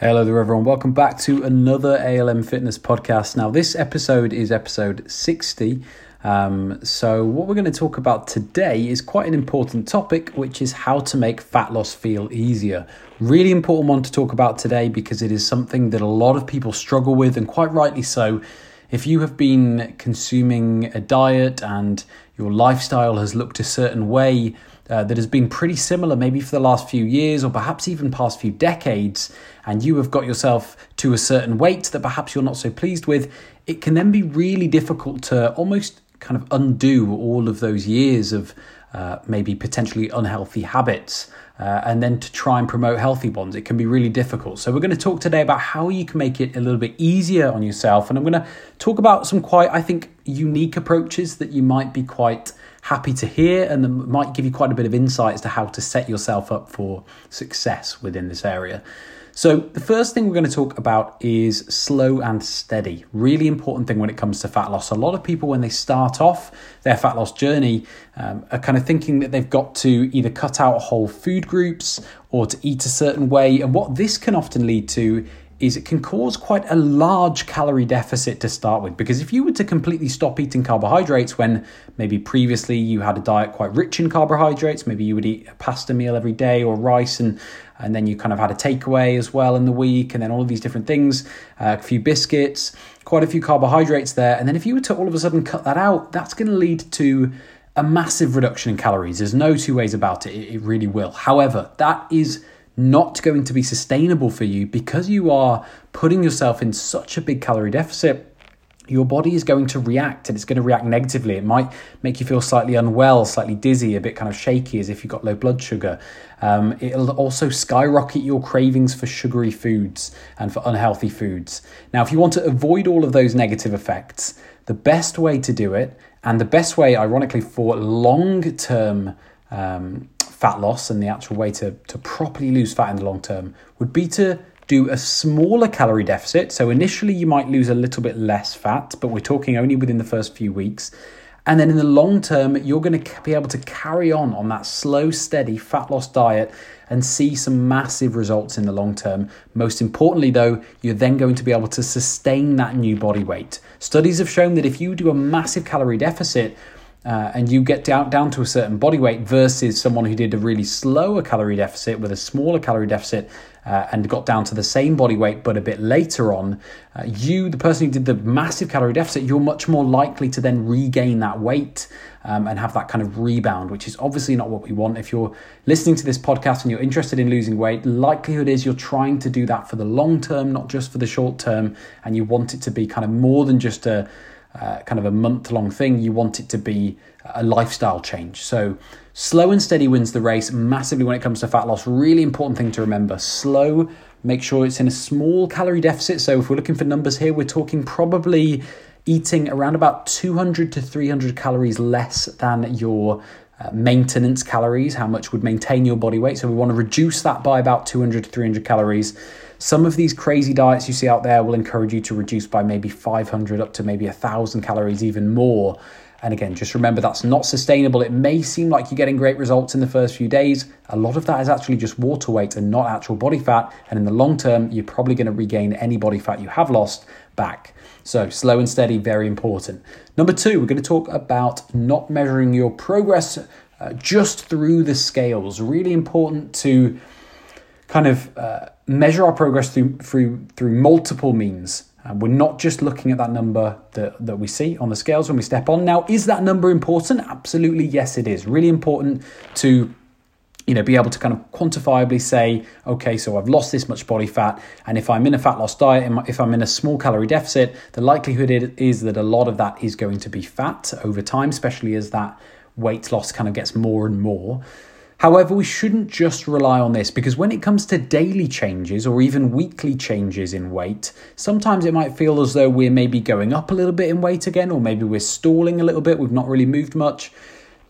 Hello there, everyone. Welcome back to another ALM Fitness podcast. Now, this episode is episode 60. Um, so, what we're going to talk about today is quite an important topic, which is how to make fat loss feel easier. Really important one to talk about today because it is something that a lot of people struggle with, and quite rightly so. If you have been consuming a diet and your lifestyle has looked a certain way, uh, that has been pretty similar, maybe for the last few years or perhaps even past few decades, and you have got yourself to a certain weight that perhaps you're not so pleased with, it can then be really difficult to almost kind of undo all of those years of uh, maybe potentially unhealthy habits. Uh, and then to try and promote healthy ones, it can be really difficult. So, we're going to talk today about how you can make it a little bit easier on yourself. And I'm going to talk about some quite, I think, unique approaches that you might be quite happy to hear and might give you quite a bit of insight as to how to set yourself up for success within this area. So, the first thing we're going to talk about is slow and steady. Really important thing when it comes to fat loss. A lot of people, when they start off their fat loss journey, um, are kind of thinking that they've got to either cut out whole food groups or to eat a certain way. And what this can often lead to is it can cause quite a large calorie deficit to start with. Because if you were to completely stop eating carbohydrates when maybe previously you had a diet quite rich in carbohydrates, maybe you would eat a pasta meal every day or rice and and then you kind of had a takeaway as well in the week, and then all of these different things, uh, a few biscuits, quite a few carbohydrates there. And then if you were to all of a sudden cut that out, that's going to lead to a massive reduction in calories. There's no two ways about it. It really will. However, that is not going to be sustainable for you because you are putting yourself in such a big calorie deficit your body is going to react and it's going to react negatively. It might make you feel slightly unwell, slightly dizzy, a bit kind of shaky as if you've got low blood sugar. Um, it'll also skyrocket your cravings for sugary foods and for unhealthy foods. Now, if you want to avoid all of those negative effects, the best way to do it, and the best way, ironically, for long term um, fat loss and the actual way to, to properly lose fat in the long term would be to do a smaller calorie deficit. So initially, you might lose a little bit less fat, but we're talking only within the first few weeks. And then in the long term, you're going to be able to carry on on that slow, steady fat loss diet and see some massive results in the long term. Most importantly, though, you're then going to be able to sustain that new body weight. Studies have shown that if you do a massive calorie deficit, uh, and you get down, down to a certain body weight versus someone who did a really slower calorie deficit with a smaller calorie deficit uh, and got down to the same body weight but a bit later on, uh, you, the person who did the massive calorie deficit, you're much more likely to then regain that weight um, and have that kind of rebound, which is obviously not what we want. If you're listening to this podcast and you're interested in losing weight, likelihood is you're trying to do that for the long term, not just for the short term, and you want it to be kind of more than just a uh, kind of a month long thing. You want it to be a lifestyle change. So, slow and steady wins the race massively when it comes to fat loss. Really important thing to remember. Slow, make sure it's in a small calorie deficit. So, if we're looking for numbers here, we're talking probably eating around about 200 to 300 calories less than your uh, maintenance calories, how much would maintain your body weight. So, we want to reduce that by about 200 to 300 calories. Some of these crazy diets you see out there will encourage you to reduce by maybe 500 up to maybe 1,000 calories, even more. And again, just remember that's not sustainable. It may seem like you're getting great results in the first few days. A lot of that is actually just water weight and not actual body fat. And in the long term, you're probably going to regain any body fat you have lost back. So, slow and steady, very important. Number two, we're going to talk about not measuring your progress uh, just through the scales. Really important to kind of uh, measure our progress through through through multiple means. Uh, we're not just looking at that number that, that we see on the scales when we step on. Now, is that number important? Absolutely, yes, it is. Really important to you know be able to kind of quantifiably say okay so i've lost this much body fat and if i'm in a fat loss diet and if i'm in a small calorie deficit the likelihood is that a lot of that is going to be fat over time especially as that weight loss kind of gets more and more However, we shouldn't just rely on this because when it comes to daily changes or even weekly changes in weight, sometimes it might feel as though we're maybe going up a little bit in weight again, or maybe we're stalling a little bit, we've not really moved much.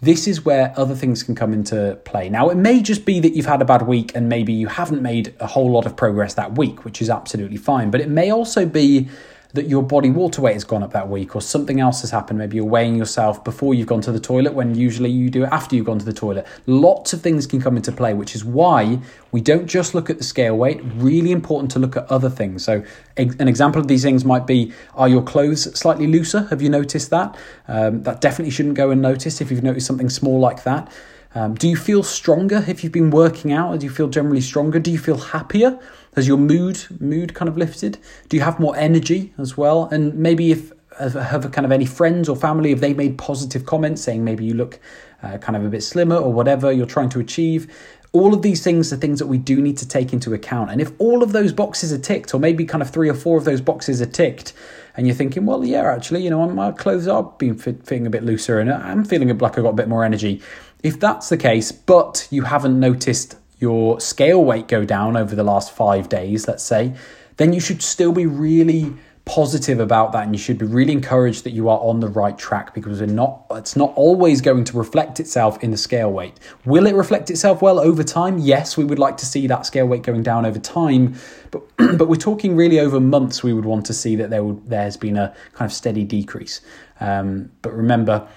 This is where other things can come into play. Now, it may just be that you've had a bad week and maybe you haven't made a whole lot of progress that week, which is absolutely fine, but it may also be that your body water weight has gone up that week or something else has happened. Maybe you're weighing yourself before you've gone to the toilet when usually you do it after you've gone to the toilet. Lots of things can come into play, which is why we don't just look at the scale weight. Really important to look at other things. So, an example of these things might be Are your clothes slightly looser? Have you noticed that? Um, that definitely shouldn't go unnoticed if you've noticed something small like that. Um, do you feel stronger if you've been working out? Do you feel generally stronger? Do you feel happier? Has your mood mood kind of lifted? Do you have more energy as well? And maybe if have kind of any friends or family if they made positive comments saying maybe you look uh, kind of a bit slimmer or whatever you're trying to achieve. All of these things are things that we do need to take into account. And if all of those boxes are ticked, or maybe kind of three or four of those boxes are ticked, and you're thinking, well, yeah, actually, you know, my clothes are being fit, fitting a bit looser and I'm feeling like I've got a bit more energy. If that's the case, but you haven't noticed your scale weight go down over the last five days, let's say, then you should still be really positive about that and you should be really encouraged that you are on the right track because not it's not always going to reflect itself in the scale weight. Will it reflect itself well over time? Yes we would like to see that scale weight going down over time but but we're talking really over months we would want to see that there would there has been a kind of steady decrease. Um, but remember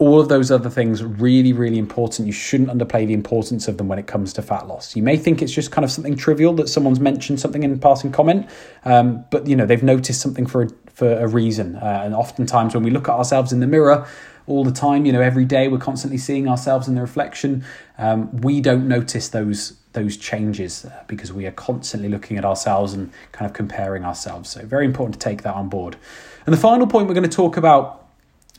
all of those other things really really important. You shouldn't underplay the importance of them when it comes to fat loss. You may think it's just kind of something trivial that someone's mentioned something in passing comment um, but you know they've noticed something for a, for a reason. Uh, and oftentimes when we look at ourselves in the mirror all the time you know every day we're constantly seeing ourselves in the reflection um, we don't notice those those changes uh, because we are constantly looking at ourselves and kind of comparing ourselves. So very important to take that on board. And the final point we're going to talk about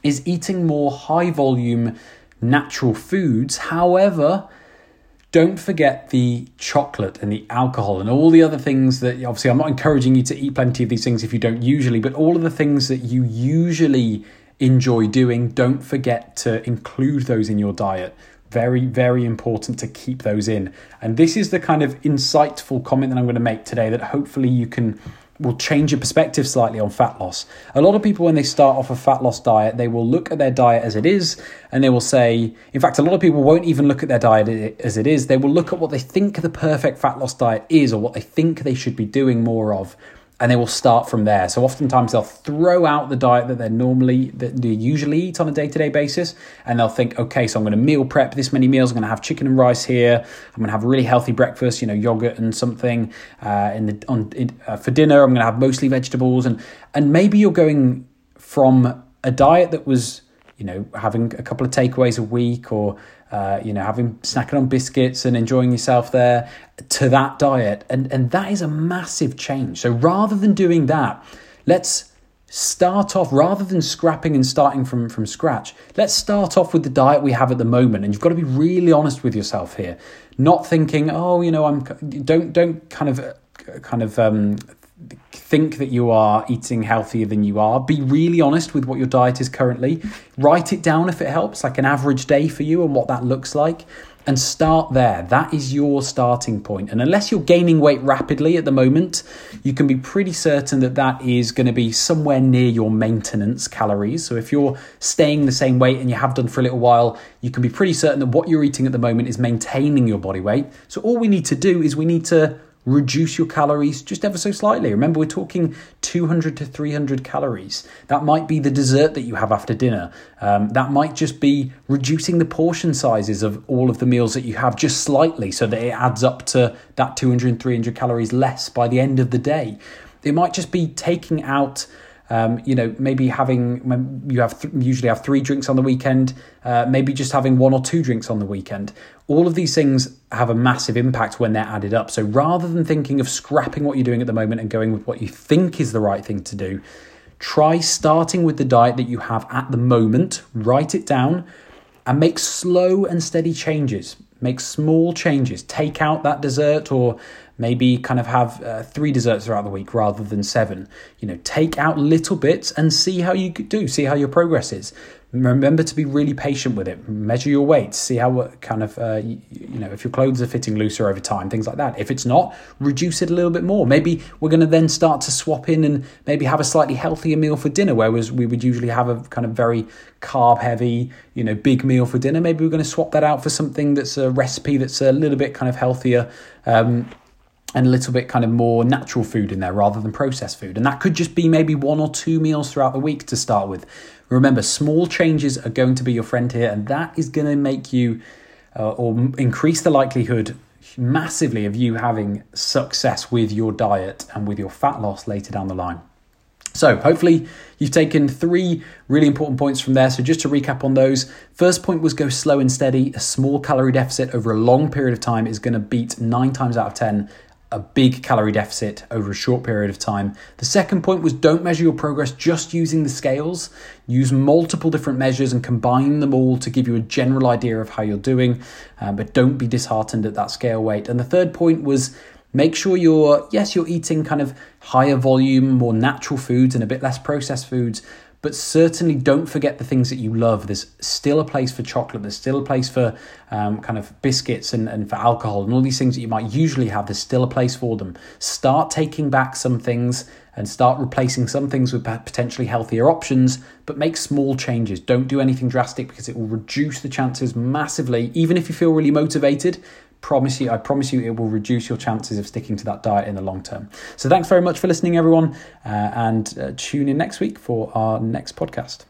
is eating more high volume natural foods. However, don't forget the chocolate and the alcohol and all the other things that obviously I'm not encouraging you to eat plenty of these things if you don't usually, but all of the things that you usually enjoy doing, don't forget to include those in your diet. Very, very important to keep those in. And this is the kind of insightful comment that I'm going to make today that hopefully you can will change your perspective slightly on fat loss. A lot of people, when they start off a fat loss diet, they will look at their diet as it is and they will say, in fact, a lot of people won't even look at their diet as it is. They will look at what they think the perfect fat loss diet is or what they think they should be doing more of and they will start from there. So oftentimes they'll throw out the diet that they're normally that they usually eat on a day-to-day basis, and they'll think, okay, so I'm going to meal prep this many meals. I'm going to have chicken and rice here. I'm going to have a really healthy breakfast, you know, yogurt and something. Uh, in the on in, uh, for dinner, I'm going to have mostly vegetables, and and maybe you're going from a diet that was you know having a couple of takeaways a week or uh, you know having snacking on biscuits and enjoying yourself there to that diet. And and that is a massive change. So rather than doing that let's start off rather than scrapping and starting from from scratch let's start off with the diet we have at the moment. And you've got to be really honest with yourself here. Not thinking oh you know i'm don't don't kind of kind of um, think that you are eating healthier than you are. Be really honest with what your diet is currently. Write it down if it helps, like an average day for you and what that looks like. And start there. That is your starting point. And unless you're gaining weight rapidly at the moment, you can be pretty certain that that is going to be somewhere near your maintenance calories. So if you're staying the same weight and you have done for a little while, you can be pretty certain that what you're eating at the moment is maintaining your body weight. So all we need to do is we need to reduce your calories just ever so slightly. Remember, we're talking 200 to 300 calories. That might be the dessert that you have after dinner. Um, that might just be reducing the portion sizes of all of the meals that you have just slightly so that it adds up to that 200 and 300 calories less by the end of the day. It might just be taking out um, you know, maybe having you have th- usually have three drinks on the weekend, uh, maybe just having one or two drinks on the weekend. All of these things have a massive impact when they're added up. So rather than thinking of scrapping what you're doing at the moment and going with what you think is the right thing to do, try starting with the diet that you have at the moment. Write it down and make slow and steady changes. Make small changes. Take out that dessert or maybe kind of have uh, three desserts throughout the week rather than seven. You know, take out little bits and see how you do, see how your progress is. Remember to be really patient with it. Measure your weight, see how kind of, uh, you, you know, if your clothes are fitting looser over time, things like that. If it's not, reduce it a little bit more. Maybe we're going to then start to swap in and maybe have a slightly healthier meal for dinner, whereas we would usually have a kind of very carb heavy, you know, big meal for dinner. Maybe we're going to swap that out for something that's a recipe that's a little bit kind of healthier. Um, and a little bit kind of more natural food in there rather than processed food. And that could just be maybe one or two meals throughout the week to start with. Remember, small changes are going to be your friend here, and that is going to make you uh, or increase the likelihood massively of you having success with your diet and with your fat loss later down the line. So, hopefully, you've taken three really important points from there. So, just to recap on those first point was go slow and steady. A small calorie deficit over a long period of time is going to beat nine times out of 10 a big calorie deficit over a short period of time. The second point was don't measure your progress just using the scales. Use multiple different measures and combine them all to give you a general idea of how you're doing, uh, but don't be disheartened at that scale weight. And the third point was make sure you're, yes, you're eating kind of higher volume, more natural foods and a bit less processed foods, but certainly don't forget the things that you love. There's still a place for chocolate, there's still a place for um, kind of biscuits and, and for alcohol and all these things that you might usually have. There's still a place for them. Start taking back some things and start replacing some things with potentially healthier options, but make small changes. Don't do anything drastic because it will reduce the chances massively, even if you feel really motivated promise you, I promise you, it will reduce your chances of sticking to that diet in the long term. So thanks very much for listening, everyone, uh, and uh, tune in next week for our next podcast.